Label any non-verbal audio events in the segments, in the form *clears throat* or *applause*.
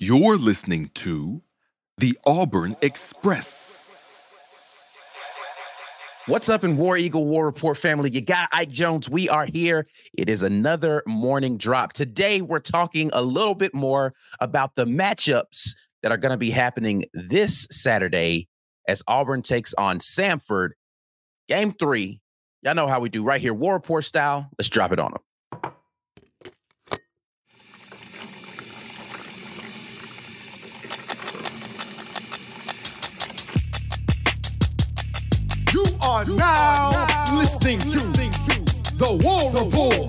You're listening to the Auburn Express. What's up in War Eagle War Rapport family? You got Ike Jones. We are here. It is another morning drop. Today, we're talking a little bit more about the matchups that are going to be happening this Saturday as Auburn takes on Samford. Game three. Y'all know how we do right here, War Rapport style. Let's drop it on them. Are now listening to the War Rapport.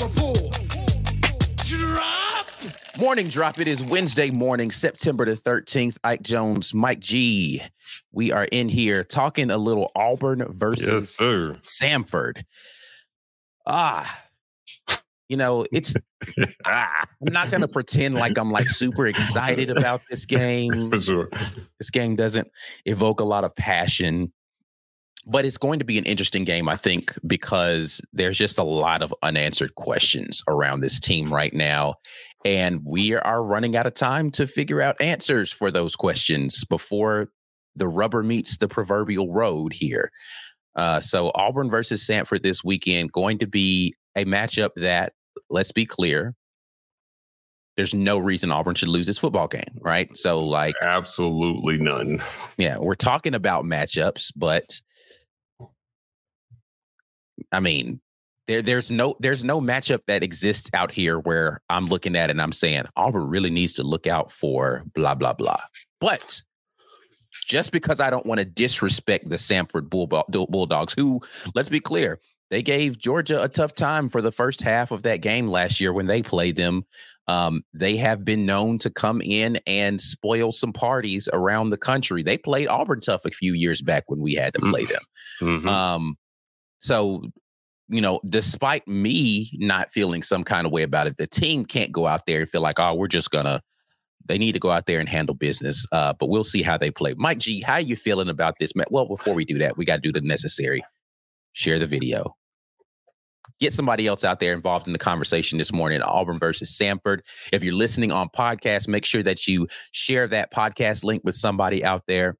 Drop. Morning drop. It is Wednesday morning, September the 13th. Ike Jones, Mike G. We are in here talking a little Auburn versus sir. Samford. Ah, you know, it's ah, *laughs* I'm not gonna pretend like I'm like super excited about this *laughs* game. for sure. This game doesn't evoke a lot of passion, but it's going to be an interesting game, I think, because there's just a lot of unanswered questions around this team right now. And we are running out of time to figure out answers for those questions before the rubber meets the proverbial road here. Uh, so Auburn versus Samford this weekend going to be a matchup that, let's be clear, there's no reason Auburn should lose this football game, right? So, like, Absolutely none. yeah, we're talking about matchups, but I mean, there there's no there's no matchup that exists out here where I'm looking at it and I'm saying Auburn really needs to look out for blah blah blah. But just because I don't want to disrespect the Samford Bulldog, Bulldogs, who let's be clear, they gave Georgia a tough time for the first half of that game last year when they played them. Um, they have been known to come in and spoil some parties around the country. They played Auburn tough a few years back when we had to play them. Mhm. Um, so, you know, despite me not feeling some kind of way about it, the team can't go out there and feel like, oh, we're just gonna. They need to go out there and handle business. Uh, but we'll see how they play. Mike G, how you feeling about this? ma- Well, before we do that, we got to do the necessary. Share the video. Get somebody else out there involved in the conversation this morning. Auburn versus Samford. If you're listening on podcast, make sure that you share that podcast link with somebody out there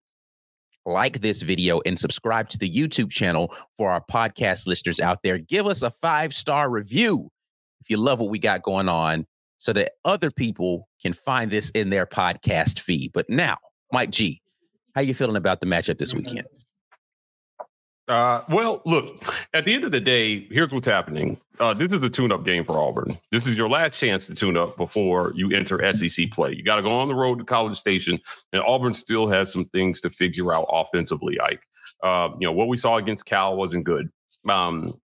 like this video and subscribe to the YouTube channel for our podcast listeners out there. Give us a five star review if you love what we got going on so that other people can find this in their podcast feed. But now, Mike G, how you feeling about the matchup this mm-hmm. weekend? Uh, well, look, at the end of the day, here's what's happening. Uh, this is a tune up game for Auburn. This is your last chance to tune up before you enter SEC play. You got to go on the road to College Station, and Auburn still has some things to figure out offensively, Ike. Uh, you know, what we saw against Cal wasn't good. Um,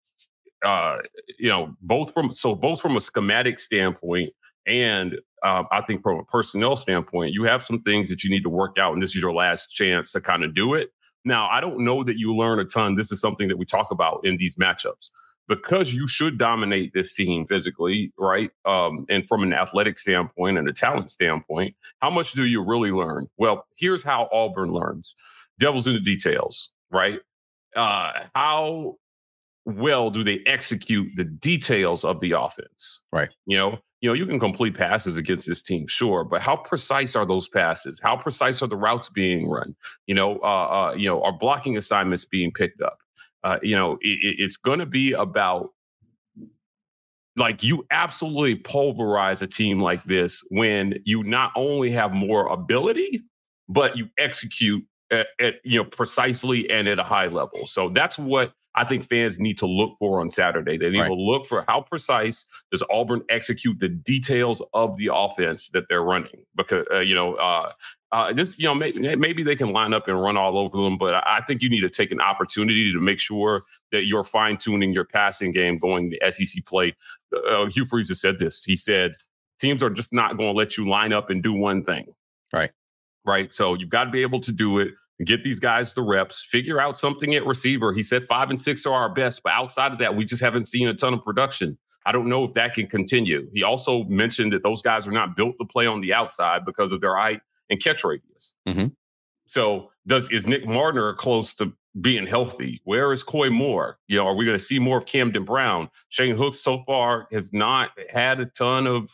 uh, you know, both from so both from a schematic standpoint and um, I think from a personnel standpoint, you have some things that you need to work out, and this is your last chance to kind of do it. Now, I don't know that you learn a ton. This is something that we talk about in these matchups because you should dominate this team physically, right? Um, and from an athletic standpoint and a talent standpoint, how much do you really learn? Well, here's how Auburn learns devil's in the details, right? Uh, how well do they execute the details of the offense? Right. You know, you know, you can complete passes against this team, sure, but how precise are those passes? How precise are the routes being run? You know, uh, uh you know, are blocking assignments being picked up? Uh, you know, it, it's going to be about like you absolutely pulverize a team like this when you not only have more ability, but you execute at, at, you know precisely and at a high level. So that's what I think fans need to look for on Saturday. They need right. to look for how precise does Auburn execute the details of the offense that they're running. Because uh, you know, uh, uh, this you know maybe, maybe they can line up and run all over them, but I think you need to take an opportunity to make sure that you're fine tuning your passing game going to SEC play. Uh, Hugh Freeze has said this. He said teams are just not going to let you line up and do one thing. Right. Right. So you've got to be able to do it get these guys the reps, figure out something at receiver. He said five and six are our best, but outside of that, we just haven't seen a ton of production. I don't know if that can continue. He also mentioned that those guys are not built to play on the outside because of their height and catch radius. Mm-hmm. So, does is Nick Mardner close to being healthy? Where is Koy Moore? You know, are we going to see more of Camden Brown? Shane Hooks so far has not had a ton of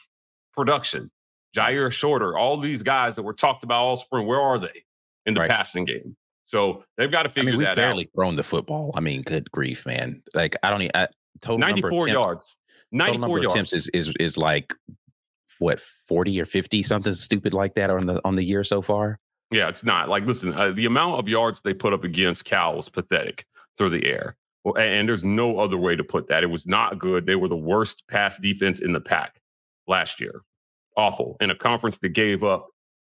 production. Jyaire Shorter, all these guys that were talked about all spring, where are they? In the right. passing game. So they've got to figure I mean, we've that barely out. thrown the football. I mean, good grief, man! Like I don't even I, total 94 yards. 94 yards. attempts is, is is like what 40 or 50 something stupid like that on the on the year so far. Yeah, it's not like listen. Uh, the amount of yards they put up against Cal was pathetic through the air. Well, and, and there's no other way to put that. It was not good. They were the worst pass defense in the Pac last year. Awful in a conference that gave up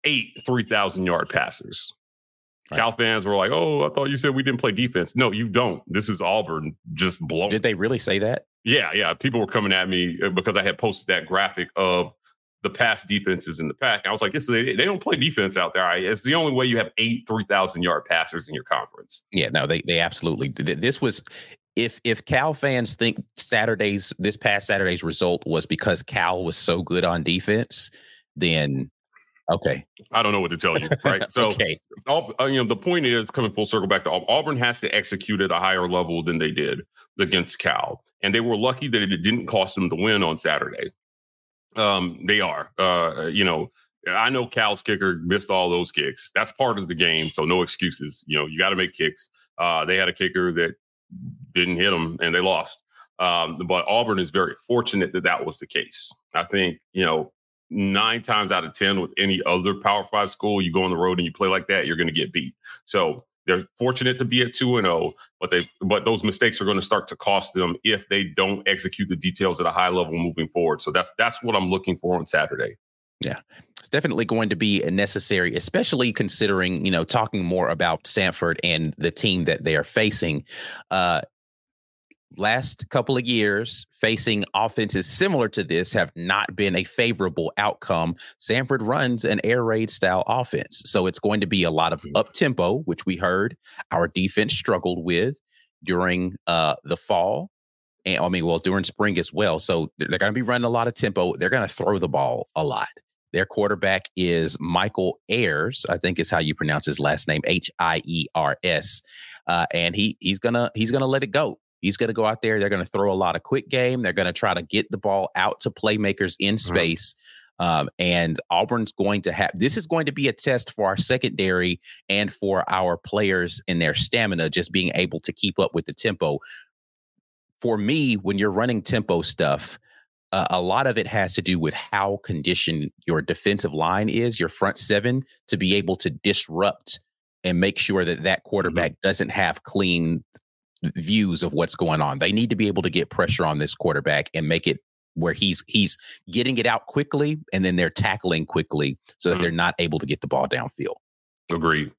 eight 3,000 yard passers. Right. Cal fans were like, "Oh, I thought you said we didn't play defense." No, you don't. This is Auburn just blown. Did they really say that? Yeah, yeah. People were coming at me uh, because I had posted that graphic of the past defenses in the Pac. I was like, "This they, they don't play defense out there. It's the only way you have eight three thousand yard passers in your conference." Yeah, no, they they absolutely. This was if if Cal fans think Saturday's this past Saturday's result was because Cal was so good on defense, then Okay. I don't know what to tell you. Right. *laughs* So, okay. All, uh, you know, the point is coming full circle back to Auburn. Auburn has to execute at a higher level than they did against Cal, and they were lucky that it didn't cost them the win on Saturday. Um, they are. Uh, you know, I know Cal's kicker missed all those kicks. That's part of the game, so no excuses. You know, you got to make kicks. Uh, they had a kicker that didn't hit them, and they lost. Um, but Auburn is very fortunate that that was the case. I think you know nine times out of 10 with any other Power Five school, you go on the road and you play like that, you're going to get beat. So they're fortunate to be at 2 and 0, but they but those mistakes are going to start to cost them if they don't execute the details at a high level moving forward. So that's that's what I'm looking for on Saturday. Yeah. It's definitely going to be necessary, especially considering, you know, talking more about Samford and the team that they are facing. Uh, last couple of years facing offenses similar to this have not been a favorable outcome. Samford runs an air raid style offense. So it's going to be a lot of mm-hmm. up tempo, which we heard our defense struggled with during uh, the fall. And I mean, well, during spring as well. So they're going to be running a lot of tempo. They're going to throw the ball a lot. Their quarterback is Michael Ayers, I think is how you pronounce his last name, H I E R S, uh, and he he's gonna he's gonna let it go. He's going to go out there. They're going to throw a lot of quick game. They're going to try to get the ball out to playmakers in mm-hmm. space. Mm-hmm. Um, and Auburn's going to have this is going to be a test for our secondary and for our players in their stamina, just being able to keep up with the tempo. For me, when you're running tempo stuff, uh, a lot of it has to do with how conditioned your defensive line is, your front seven, to be able to disrupt and make sure that that mm-hmm. quarterback mm-hmm. doesn't have clean views of what's going on. They need to be able to get pressure on this quarterback and make it where he's he's getting it out quickly and then they're tackling quickly so that mm-hmm. they're not able to get the ball downfield. Agreed.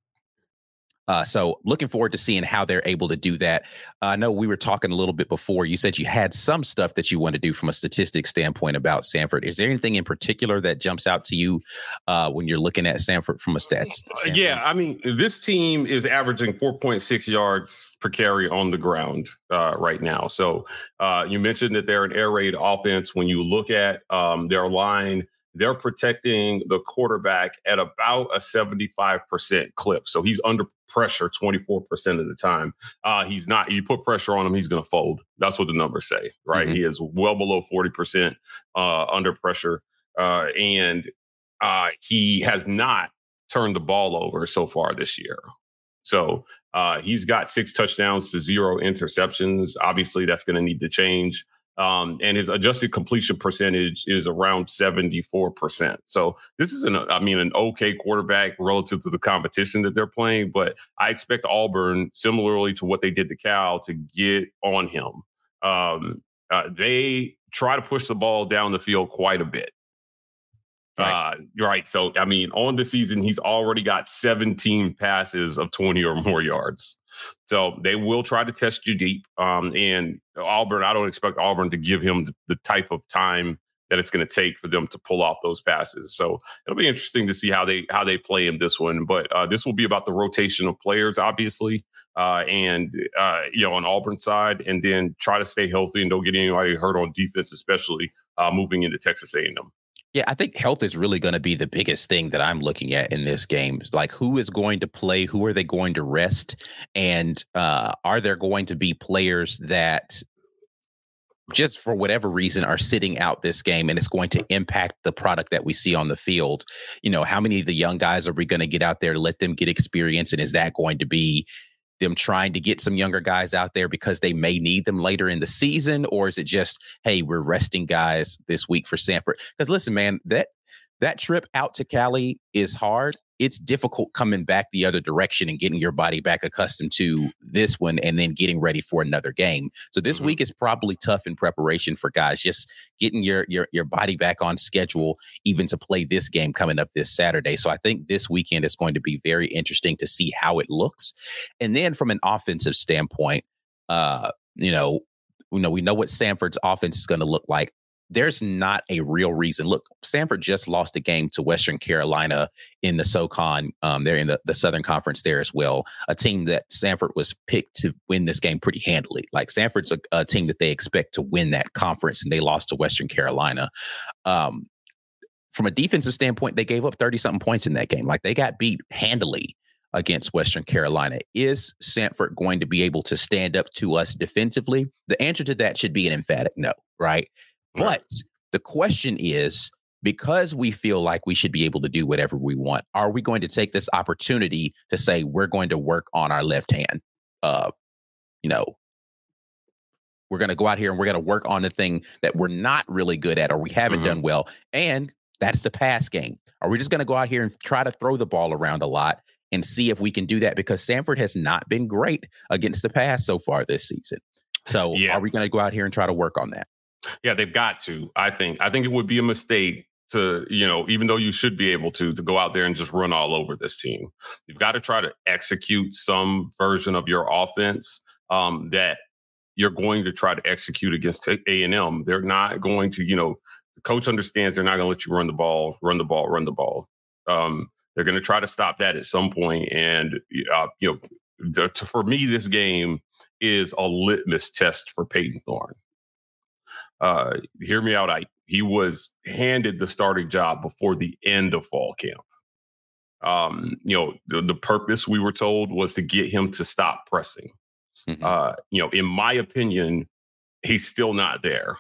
Uh, so looking forward to seeing how they're able to do that. Uh, I know we were talking a little bit before. You said you had some stuff that you want to do from a statistics standpoint about Samford. Is there anything in particular that jumps out to you uh, when you're looking at Samford from a stats? Uh, standpoint? Yeah, I mean, this team is averaging 4.6 yards per carry on the ground uh, right now. So uh, you mentioned that they're an air raid offense. When you look at um, their line they're protecting the quarterback at about a 75% clip. So he's under pressure 24% of the time. Uh, he's not, you put pressure on him, he's going to fold. That's what the numbers say, right? Mm-hmm. He is well below 40% uh, under pressure. Uh, and uh, he has not turned the ball over so far this year. So uh, he's got six touchdowns to zero interceptions. Obviously, that's going to need to change. Um, and his adjusted completion percentage is around 74%. So this is an, I mean, an okay quarterback relative to the competition that they're playing, but I expect Auburn, similarly to what they did to Cal, to get on him. Um, uh, they try to push the ball down the field quite a bit. Right. Uh, right. So, I mean, on the season, he's already got 17 passes of 20 or more yards. So they will try to test you deep. Um, and Auburn, I don't expect Auburn to give him the, type of time that it's going to take for them to pull off those passes. So it'll be interesting to see how they how they play in this one. But uh, this will be about the rotation of players, obviously, uh, and uh, you know on Auburn side, and then try to stay healthy and don't get anybody hurt on defense, especially uh, moving into Texas A&M. Yeah, I think health is really going to be the biggest thing that I'm looking at in this game. Like, who is going to play? Who are they going to rest? And uh, are there going to be players that just for whatever reason are sitting out this game and it's going to impact the product that we see on the field you know how many of the young guys are we going to get out there let them get experience and is that going to be them trying to get some younger guys out there because they may need them later in the season or is it just hey we're resting guys this week for Samford? because listen man that that trip out to Cali is hard it's difficult coming back the other direction and getting your body back accustomed to this one and then getting ready for another game. So this mm-hmm. week is probably tough in preparation for guys just getting your your your body back on schedule even to play this game coming up this Saturday. So I think this weekend is going to be very interesting to see how it looks. And then from an offensive standpoint, uh you know, you know, we know what Samford's offense is going to look like there's not a real reason. Look, Samford just lost a game to Western Carolina in the SoCon. Um, they're in the, the Southern Conference there as well. A team that Samford was picked to win this game pretty handily. Like Samford's a, a team that they expect to win that conference, and they lost to Western Carolina. Um, from a defensive standpoint, they gave up 30 something points in that game. Like they got beat handily against Western Carolina. Is Samford going to be able to stand up to us defensively? The answer to that should be an emphatic no, right? But the question is because we feel like we should be able to do whatever we want, are we going to take this opportunity to say we're going to work on our left hand? Uh, you know, we're going to go out here and we're going to work on the thing that we're not really good at or we haven't mm-hmm. done well. And that's the pass game. Are we just going to go out here and try to throw the ball around a lot and see if we can do that? Because Samford has not been great against the pass so far this season. So yeah. are we going to go out here and try to work on that? Yeah, they've got to. I think. I think it would be a mistake to, you know, even though you should be able to, to go out there and just run all over this team. You've got to try to execute some version of your offense um, that you're going to try to execute against A and M. They're not going to, you know, the coach understands they're not going to let you run the ball, run the ball, run the ball. Um, they're going to try to stop that at some point, and uh, you know, the, to, for me, this game is a litmus test for Payton Thorne uh, hear me out. I he was handed the starting job before the end of fall camp. Um, you know, the, the purpose we were told was to get him to stop pressing. Mm-hmm. Uh, you know, in my opinion, he's still not there.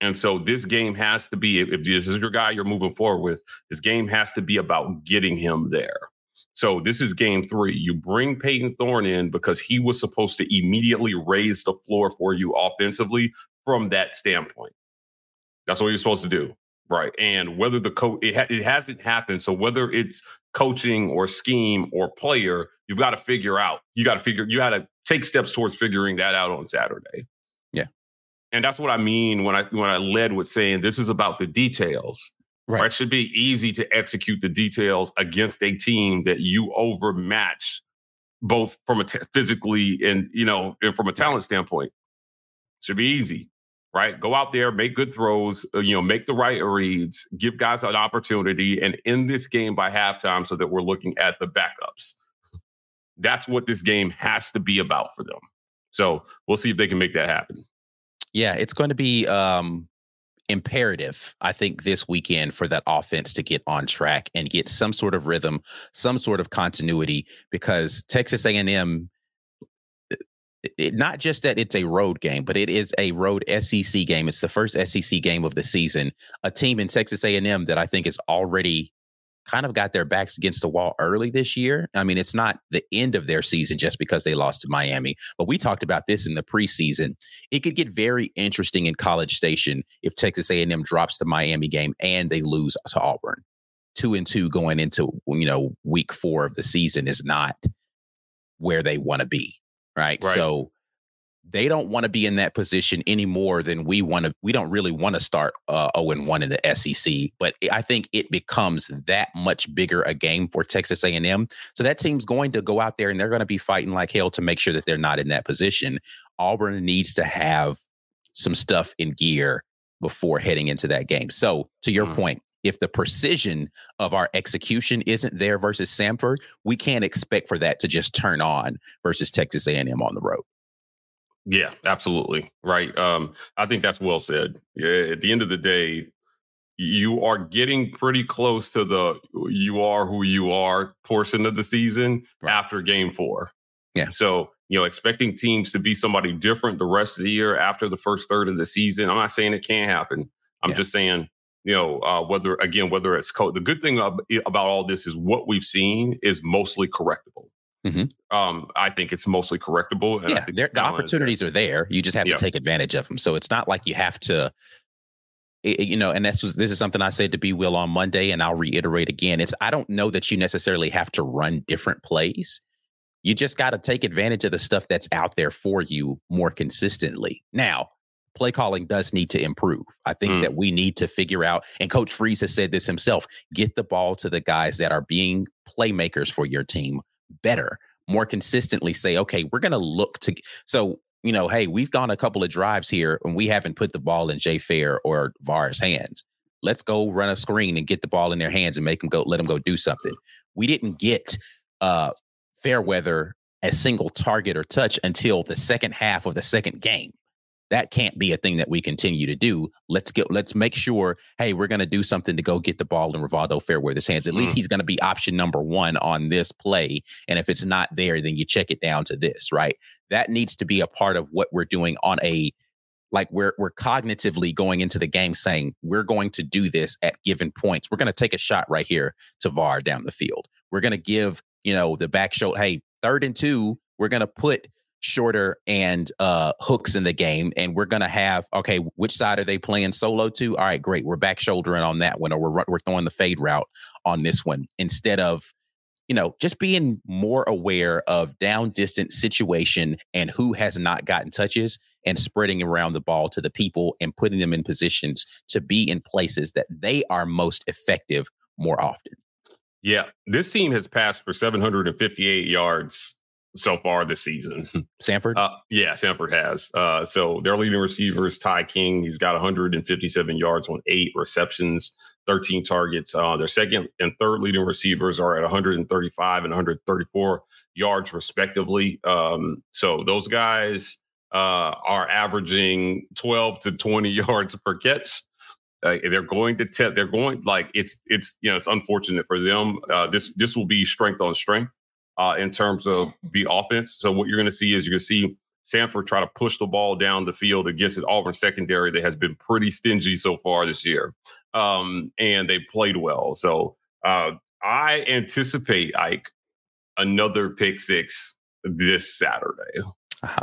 And so this game has to be, if this is your guy you're moving forward with, this game has to be about getting him there. So this is game three. You bring Payton Thorne in because he was supposed to immediately raise the floor for you offensively from that standpoint. That's what you're supposed to do. Right. And whether the coach, it, ha- it hasn't happened. So whether it's coaching or scheme or player, you've got to figure out, you got to figure, you got to take steps towards figuring that out on Saturday. Yeah. And that's what I mean when I, when I led with saying this is about the details. Right. right. It should be easy to execute the details against a team that you overmatch both from a t- physically and, you know, and from a talent standpoint. Should be easy, right? Go out there, make good throws, uh, you know, make the right reads, give guys an opportunity, and end this game by halftime so that we're looking at the backups. That's what this game has to be about for them. So we'll see if they can make that happen. Yeah, it's going to be um, imperative, I think, this weekend for that offense to get on track and get some sort of rhythm, some sort of continuity, because Texas A&M it, not just that it's a road game, but it is a road SEC game. It's the first SEC game of the season. A team in Texas A&M that I think is already kind of got their backs against the wall early this year. I mean, it's not the end of their season just because they lost to Miami, but we talked about this in the preseason. It could get very interesting in College Station if Texas A&M drops the Miami game and they lose to Auburn. Two and two going into you know week four of the season is not where they want to be, right? Right. So they don't want to be in that position any more than we want to. We don't really want to start uh, 0 and 1 in the SEC, but I think it becomes that much bigger a game for Texas A&M. So that team's going to go out there and they're going to be fighting like hell to make sure that they're not in that position. Auburn needs to have some stuff in gear before heading into that game. So to your Mm. point, if the precision of our execution isn't there versus Samford, we can't expect for that to just turn on versus Texas A&M on the road. Yeah, absolutely. Right. Um, I think that's well said. Yeah, at the end of the day, you are getting pretty close to the you are who you are portion of the season Right. after game four. Yeah. So, you know, expecting teams to be somebody different the rest of the year after the first third of the season. I'm not saying it can't happen. I'm Yeah. just saying, you know, uh, whether again, whether it's code. The good thing ab- about all this is what we've seen is mostly correctable. Mhm. Um, I think it's mostly correctable. and I yeah, think the opportunities are there. You just have Yeah. to take advantage of them. So it's not like you have to, you know. And this was this is something I said to Be Will on Monday, and I'll reiterate again. It's I don't know that you necessarily have to run different plays. You just got to take advantage of the stuff that's out there for you more consistently. Now, play calling does need to improve. I think Mm. that we need to figure out, and Coach Freeze has said this himself: get the ball to the guys that are being playmakers for your team better more consistently say, okay, we're going to look to. So, you know, hey, we've gone a couple of drives here and we haven't put the ball in Jay Fair or VAR's hands. Let's go run a screen and get the ball in their hands and make them go, let them go do something. We didn't get uh, Fairweather a single target or touch until the second half of the second game. That can't be a thing that we continue to do. Let's get let's make sure, hey, we're gonna do something to go get the ball in Rivaldo Fairweather's hands. At least mm. he's gonna be option number one on this play. And if it's not there, then you check it down to this, right? That needs to be a part of what we're doing on a like we're we're cognitively going into the game saying we're going to do this at given points. We're going to take a shot right here to VAR down the field. We're going to give, you know, the back shoulder, hey, third and two, we're going to put shorter and uh hooks in the game and we're going to have okay which side are they playing solo to? All right great we're back shouldering on that one or we're we're throwing the fade route on this one instead of you know just being more aware of down distance situation and who has not gotten touches and spreading around the ball to the people and putting them in positions to be in places that they are most effective more often. Yeah, this team has passed for 758 yards so far this season. Samford Uh, yeah, Samford has. Uh, so their leading receiver is Ty King. He's got 157 yards on eight receptions, 13 targets. Uh, their second and third leading receivers are at 135 and 134 yards, respectively. Um, so those guys uh, are averaging 12 to 20 *laughs* yards per catch. Uh, they're going to test. They're going like it's it's you know it's unfortunate for them. Uh, this this will be strength on strength uh, in terms of the offense. So what you're going to see is you're going to see Samford try to push the ball down the field against an Auburn secondary that has been pretty stingy so far this year, um, and they played well. So uh, I anticipate Ike another pick six this Saturday.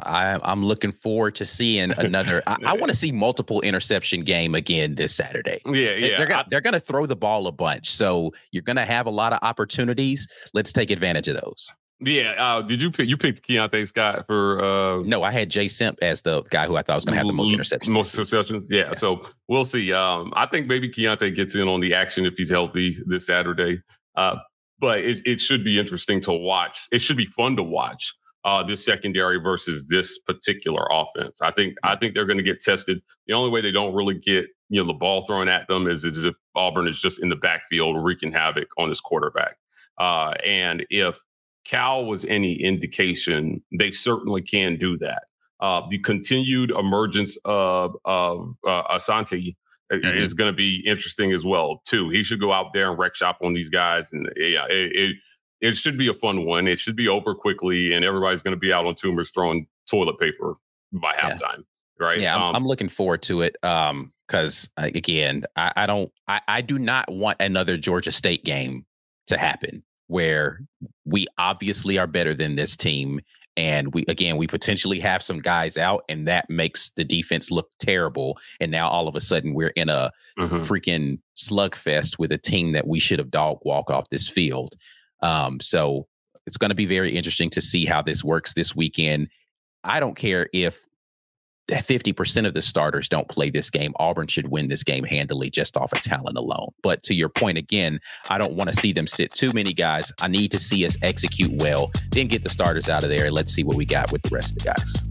I, I'm looking forward to seeing another. I, I want to see multiple interception game again this Saturday. Yeah, yeah. they're gonna they're gonna throw the ball a bunch, so you're gonna have a lot of opportunities. Let's take advantage of those. yeah. Uh, did you pick? You picked Keionta Scott for uh, No, I had Jay Simp as the guy who I thought was gonna have the most interceptions. Most interceptions. Yeah, Yeah. So we'll see. Um, I think maybe Keontae gets in on the action if he's healthy this Saturday. Uh, but it, it should be interesting to watch. It should be fun to watch uh, this secondary versus this particular offense. I think I think they're going to get tested. The only way they don't really get you know the ball thrown at them is, is if Auburn is just in the backfield wreaking havoc on his quarterback. Uh, and if Cal was any indication, they certainly can do that. Uh, the continued emergence of of uh, Asante uh, Mhm. is going to be interesting as well too. He should go out there and wreck shop on these guys, and yeah, it, it it should be a fun one. It should be over quickly, and everybody's going to be out on Toomer's throwing toilet paper by Yeah. halftime, right? Yeah, I'm, Um, I'm looking forward to it. Um, because again, I, I don't, I, I do not want another Georgia State game to happen where we obviously are better than this team and we again we potentially have some guys out and that makes the defense look terrible and now all of a sudden we're in a Mhm. freaking slugfest with a team that we should have dog walk off this field um, so it's going to be very interesting to see how this works this weekend i don't care if 50% of the starters don't play this game. Auburn should win this game handily just off of talent alone. But to your point again, I don't want to see them sit too many guys. I need to see us execute well, then get the starters out of there and let's see what we got with the rest of the guys.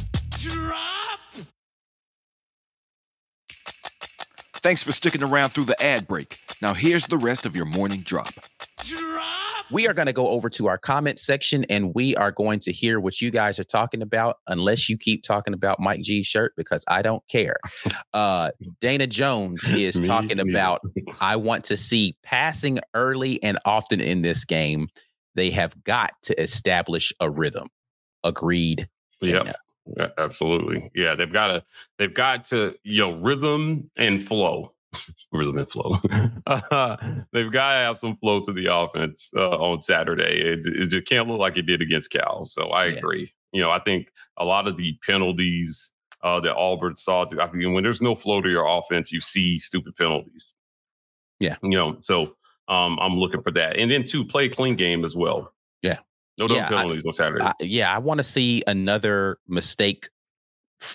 Thanks for sticking around through the ad break. Now, here's the rest of your morning drop. We are going to go over to our comment section and we are going to hear what you guys are talking about, unless you keep talking about Mike G's shirt, because I don't care. *laughs* Uh, Dana Jones is Me talking neither. about I want to see passing early and often in this game. They have got to establish a rhythm. Agreed. Yeah, absolutely. Yeah, they've got to they've got to you know rhythm and flow. *laughs* rhythm and flow. *laughs* Uh, they've got to have some flow to the offense uh, on Saturday. It, it just can't look like it did against Cal. So I Yeah. agree. You know, I think a lot of the penalties uh, that Auburn saw. I mean, when there's no flow to your offense, you see stupid penalties. Yeah. You know, so um, I'm looking for that, and then to play a clean game as well. Yeah. No dumb Yeah, I- penalties on Saturday. I, yeah, I want to see another mistake.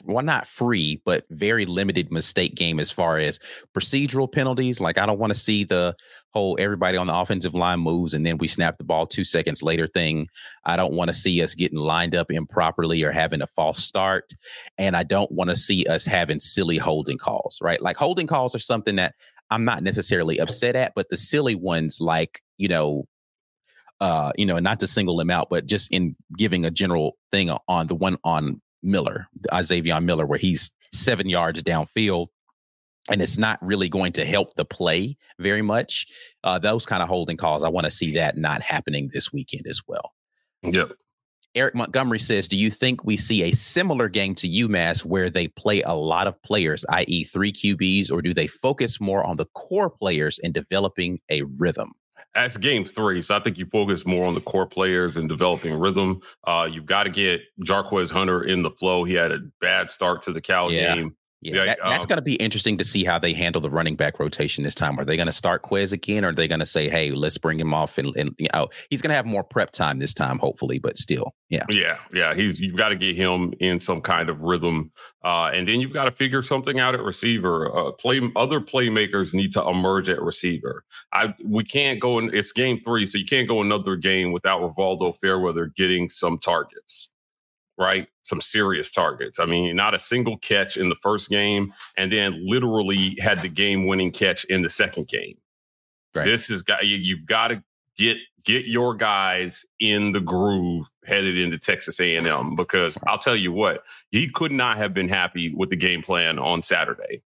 Well, not free, but very limited mistake game as far as procedural penalties. Like, I don't want to see the whole everybody on the offensive line moves and then we snap the ball two seconds later thing. I don't want to see us getting lined up improperly or having a false start. And I don't want to see us having silly holding calls, right? Like, holding calls are something that I'm not necessarily upset at, but the silly ones, like, you know, uh, you know, not to single him out, but just in giving a general thing on the one on Miller, Xavier Miller, where he's seven yards downfield. And it's not really going to help the play very much. Uh, those kind of holding calls, I want to see that not happening this weekend as well. yep. Eric Montgomery says, Do you think we see a similar game to UMass where they play a lot of players, i.e., three QBs, or do they focus more on the core players and developing a rhythm? That's game three. So I think you focus more on the core players and developing rhythm. Uh, you've got to get Jarquez Hunter in the flow. He had a bad start to the Cal Yeah. game. Yeah, that, that's um, going to be interesting to see how they handle the running back rotation this time. Are they going to start Quez again, or are they going to say, "Hey, let's bring him off"? And, and you know, he's going to have more prep time this time, hopefully. But still, yeah, Yeah, yeah. He's you've got to get him in some kind of rhythm. Uh, and then you've got to figure something out at receiver. Uh, play other playmakers need to emerge at receiver. I we can't go in it's game three, so you can't go another game without Rivaldo Fairweather getting some targets. Right, some serious targets. I mean, not a single catch in the first game, and then literally had the game-winning catch in the second game. Right. This is got you. You've got to get get your guys in the groove headed into Texas A&M because I'll tell you what, he could not have been happy with the game plan on Saturday.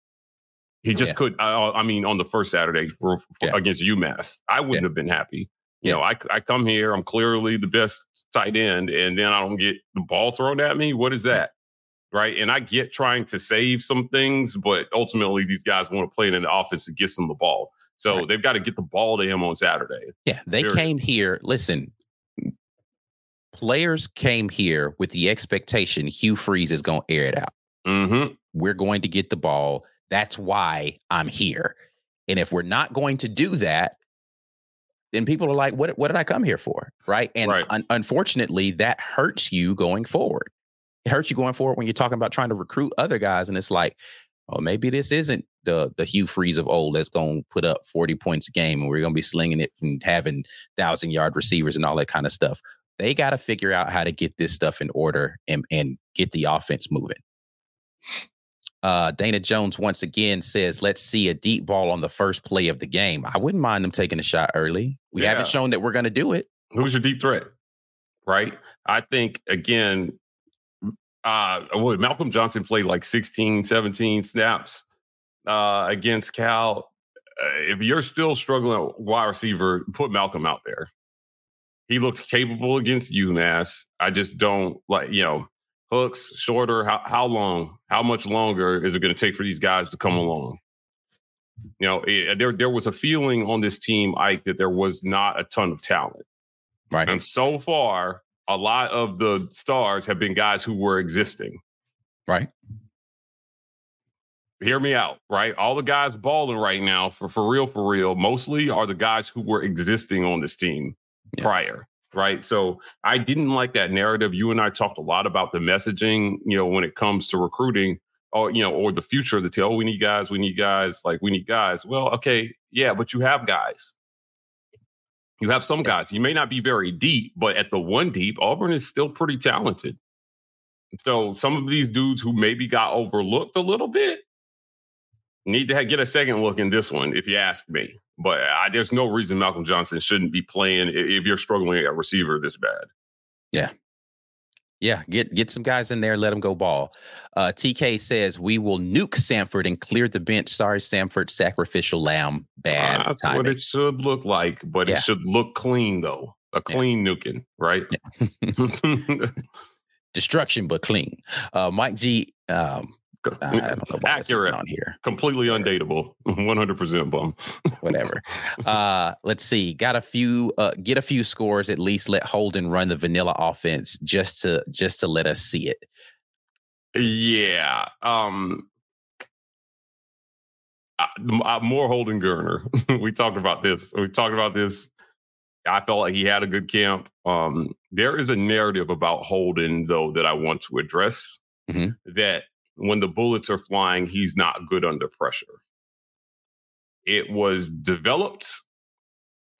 He just Yeah. could. I, I mean, on the first Saturday for, for- Yeah. against UMass, I wouldn't Yeah. have been happy. You know, I, I come here, I'm clearly the best tight end, and then I don't get the ball thrown at me. What is that? Right. And I get trying to save some things, but ultimately these guys want to play in an offense that gets them the ball. So Right. they've got to get the ball to him on Saturday. yeah. They Period. came here. Listen, players came here with the expectation Hugh Freeze is going to air it out. Mm-hmm. We're going to get the ball. That's why I'm here. And if we're not going to do that, then people are like, what, what did I come here for? Right. And Right. un- unfortunately, that hurts you going forward. It hurts you going forward when you're talking about trying to recruit other guys. And it's like, oh, maybe this isn't the the Hugh Freeze of old that's going to put up 40 points a game and we're going to be slinging it and having thousand yard receivers and all that kind of stuff. They got to figure out how to get this stuff in order and, and get the offense moving. Uh, Dana Jones once again says, "Let's see a deep ball on the first play of the game." I wouldn't mind them taking a shot early. We haven't shown that we're going to do it. Who's your deep threat? Right. I think again, uh, well, Malcolm Johnson played like 16, 17 snaps uh, against Cal. Uh, if you're still struggling at wide receiver, put Malcolm out there. He looked capable against UMass. I just don't like, you know, hooks shorter. How, how long? How much longer is it going to take for these guys to come along? You know, it, there there was a feeling on this team, Ike, that there was not a ton of talent. Right. And so far, a lot of the stars have been guys who were existing. Right. Hear me out, right? All the guys balling right now, for for real, for real, mostly are the guys who were existing on this team yeah. prior, right? So I didn't like that narrative. You and I talked a lot about the messaging, you know, when it comes to recruiting or you know, or the future of the team. Oh, we need guys, we need guys, like we need guys. Well, okay, yeah, but you have guys. You have some guys. You may not be very deep, but at the one deep, Auburn is still pretty talented. So some of these dudes who maybe got overlooked a little bit need to get a second look in this one, if you ask me. But I, there's no reason Malcolm Johnson shouldn't be playing if you're struggling at receiver this bad. Yeah. Yeah, get get some guys in there, let them go ball. Uh, TK says we will nuke Samford and clear the bench. Sorry, Samford, sacrificial lamb. Bad. Uh, that's timing. what it should look like, but yeah. it should look clean though. A clean yeah. nuking, right? Yeah. *laughs* *laughs* Destruction, but clean. Uh, Mike G. Um, I don't know accurate on here. Completely undateable. *laughs* One hundred percent bum. Whatever. *laughs* Uh, let's see. Got a few. Uh, get a few scores at least. Let Holden run the vanilla offense just to just to let us see it. Yeah. Um. I, I, more Holden Geriner. *laughs* we talked about this. We talked about this. I felt like he had a good camp. Um, there is a narrative about Holden though that I want to address. Mm-hmm. That when the bullets are flying, he's not good under pressure. It was developed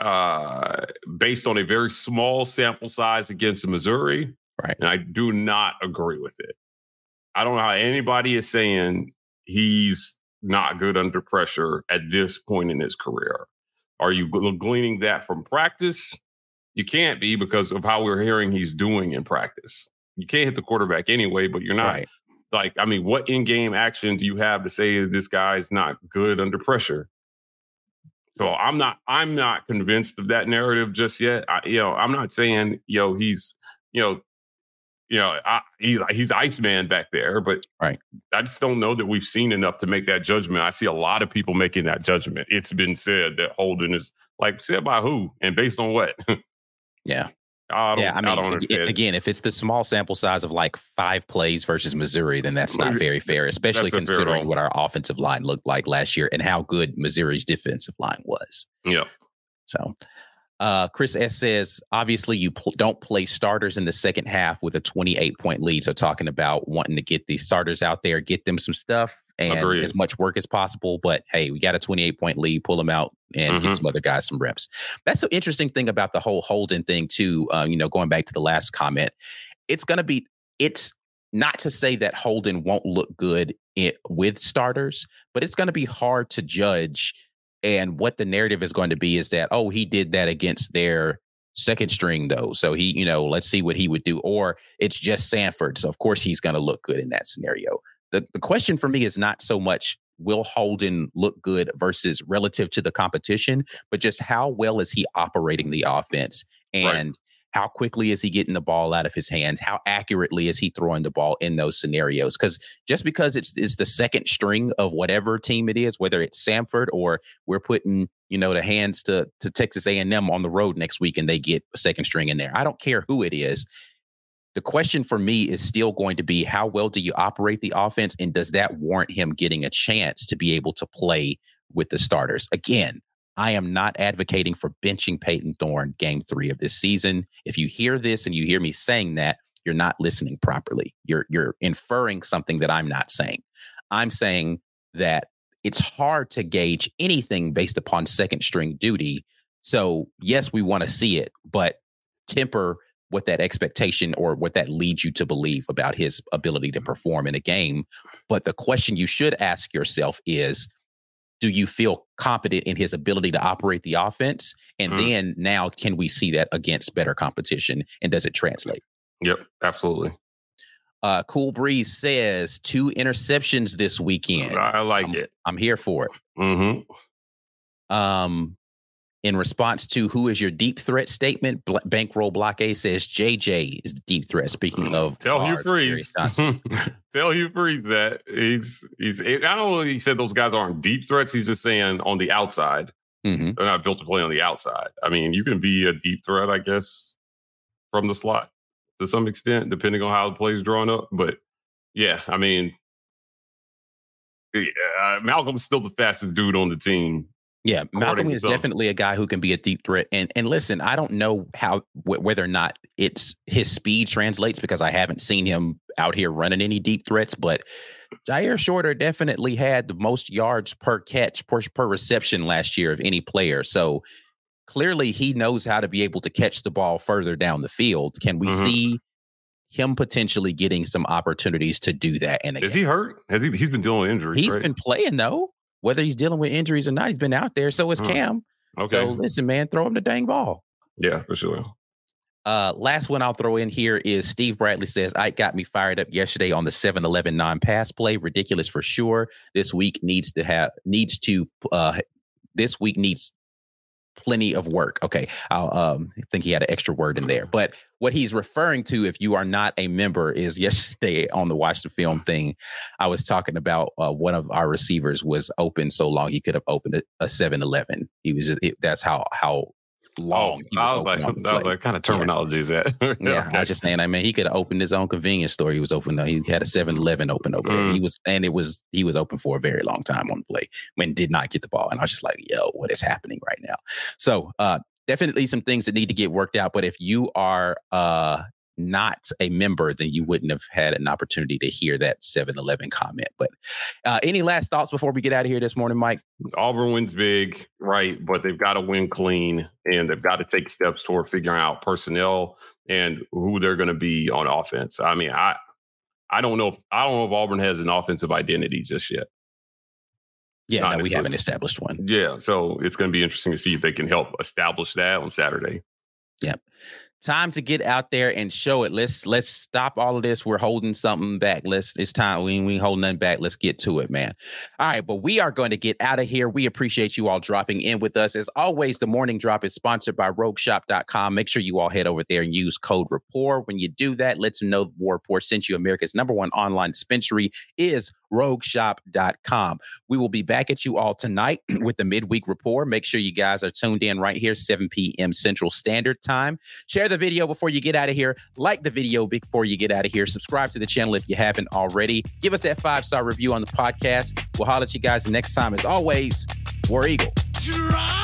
uh, based on a very small sample size against Missouri. Right. And I do not agree with it. I don't know how anybody is saying he's not good under pressure at this point in his career. Are you gleaning that from practice? You can't be because of how we're hearing he's doing in practice. You can't hit the quarterback anyway, but you're not right like, I mean, what in game action do you have to say this guy's not good under pressure? So I'm not I'm not convinced of that narrative just yet. I, you know, I'm not saying yo he's you know you know I, he, he's Iceman back there, but right. I just don't know that we've seen enough to make that judgment. I see a lot of people making that judgment. It's been said that Holden is like said by who and based on what. *laughs* yeah, I yeah, I mean, I again, if it's the small sample size of like five plays versus Missouri, then that's not very fair, especially considering what our offensive line looked like last year and how good Missouri's defensive line was. Yeah. So, uh, Chris S says, obviously, you pl- don't play starters in the second half with a 28 point lead. So, talking about wanting to get the starters out there, get them some stuff and Agreed. as much work as possible. But hey, we got a 28 point lead, pull them out and mm-hmm. get some other guys some reps. That's the interesting thing about the whole Holden thing, too. Uh, you know, going back to the last comment, it's going to be, it's not to say that Holden won't look good it, with starters, but it's going to be hard to judge and what the narrative is going to be is that, oh, he did that against their second string, though. So he, you know, let's see what he would do. Or it's just Samford. So of course he's going to look good in that scenario. The, the question for me is not so much will Holden look good versus relative to the competition, but just how well is he operating the offense and right. How quickly is he getting the ball out of his hands? How accurately is he throwing the ball in those scenarios? Because just because it's it's the second string of whatever team it is, whether it's Samford or we're putting you know the hands to to Texas A and M on the road next week and they get a second string in there. I don't care who it is. The question for me is still going to be how well do you operate the offense, and does that warrant him getting a chance to be able to play with the starters? Again, I am not advocating for benching Payton Thorne game three of this season. If you hear this and you hear me saying that, you're not listening properly. You're you're inferring something that I'm not saying. I'm saying that it's hard to gauge anything based upon second string duty. So yes, we want to see it, but temper what that expectation or what that leads you to believe about his ability to perform in a game. But the question you should ask yourself is do you feel confident in his ability to operate the offense? And Mhm. then now, can we see that against better competition? And does it translate? Yep, absolutely. Uh, cool Breeze says two interceptions this weekend. I like I'm- it. I'm here for it. hmm Um, in response to who is your deep threat statement, Bl- Bankroll Block A says JJ is the deep threat. Speaking of, Tell Hugh Freeze. *laughs* Tell Hugh Freeze that he's he's. I don't know. He said those guys aren't deep threats. He's just saying on the outside. Mhm. They're not built to play on the outside. I mean, you can be a deep threat, I guess, from the slot to some extent, depending on how the play is drawn up. But yeah, I mean, yeah, uh, Malcolm's still the fastest dude on the team. Yeah, Malcolm is definitely a guy who can be a deep threat. And and listen, I don't know how wh- whether or not it's his speed translates because I haven't seen him out here running any deep threats. But Jyaire Shorter definitely had the most yards per catch per, per reception last year of any player. So clearly, he knows how to be able to catch the ball further down the field. Can we Mhm. see him potentially getting some opportunities to do that? And Is he hurt? Has he? He's been dealing with injuries. He's right? been playing though. Whether he's dealing with injuries or not, he's been out there. So is Huh. Cam. okay. So listen, man, throw him the dang ball. yeah, for sure. Uh, last one I'll throw in here is Steve Bradley says, I got me fired up yesterday on the 7 11 non pass play. Ridiculous for sure. This week needs to have, needs to, uh, this week needs plenty of work. Okay. I'll um, think he had an extra word in there. But what he's referring to, if you are not a member, is *laughs* yesterday on the Watch the Film thing, I was talking about uh, one of our receivers was open so long he could have opened a 7 Eleven. He was just, it, that's how, how long he was, Oh, I was like, the was like, kind of terminology is that? *laughs* Yeah, I was just saying. I mean, he could have opened his own convenience store. He was open. He had a 7-Eleven open over there. Mm. He was, and it was he was open for a very long time on the play when did not get the ball. And I was just like, yo, what is happening right now? So, uh, definitely some things that need to get worked out. But if you are uh not a member, then you wouldn't have had an opportunity to hear that 7-Eleven comment. But uh, any last thoughts before we get out of here this morning, Mike? Auburn wins big, right? But they've got to win clean and they've got to take steps toward figuring out personnel and who they're going to be on offense. I mean, I I don't know if I don't know if Auburn has an offensive identity just yet. Yeah, no, we haven't established one. Yeah, so it's going to be interesting to see if they can help establish that on Saturday. Time to get out there and show it. Let's let's stop all of this. We're holding something back. Let's it's time. We we holding nothing back. Let's get to it, man. All right, but we are going to get out of here. We appreciate you all dropping in with us. As always, the morning drop is sponsored by rogueshop.com. Make sure you all head over there and use code rapport. When you do that, let them know War Rapport sent you America's number one online dispensary is rogueshop.com. We will be back at you all tonight *clears throat* with the midweek report. Make sure you guys are tuned in right here, 7 p.m. Central Standard Time. Share the video before you get out of here. Like the video before you get out of here. Subscribe to the channel if you haven't already. Give us that five star review on the podcast. We'll holler at you guys next time. As always, War Eagle. Drop.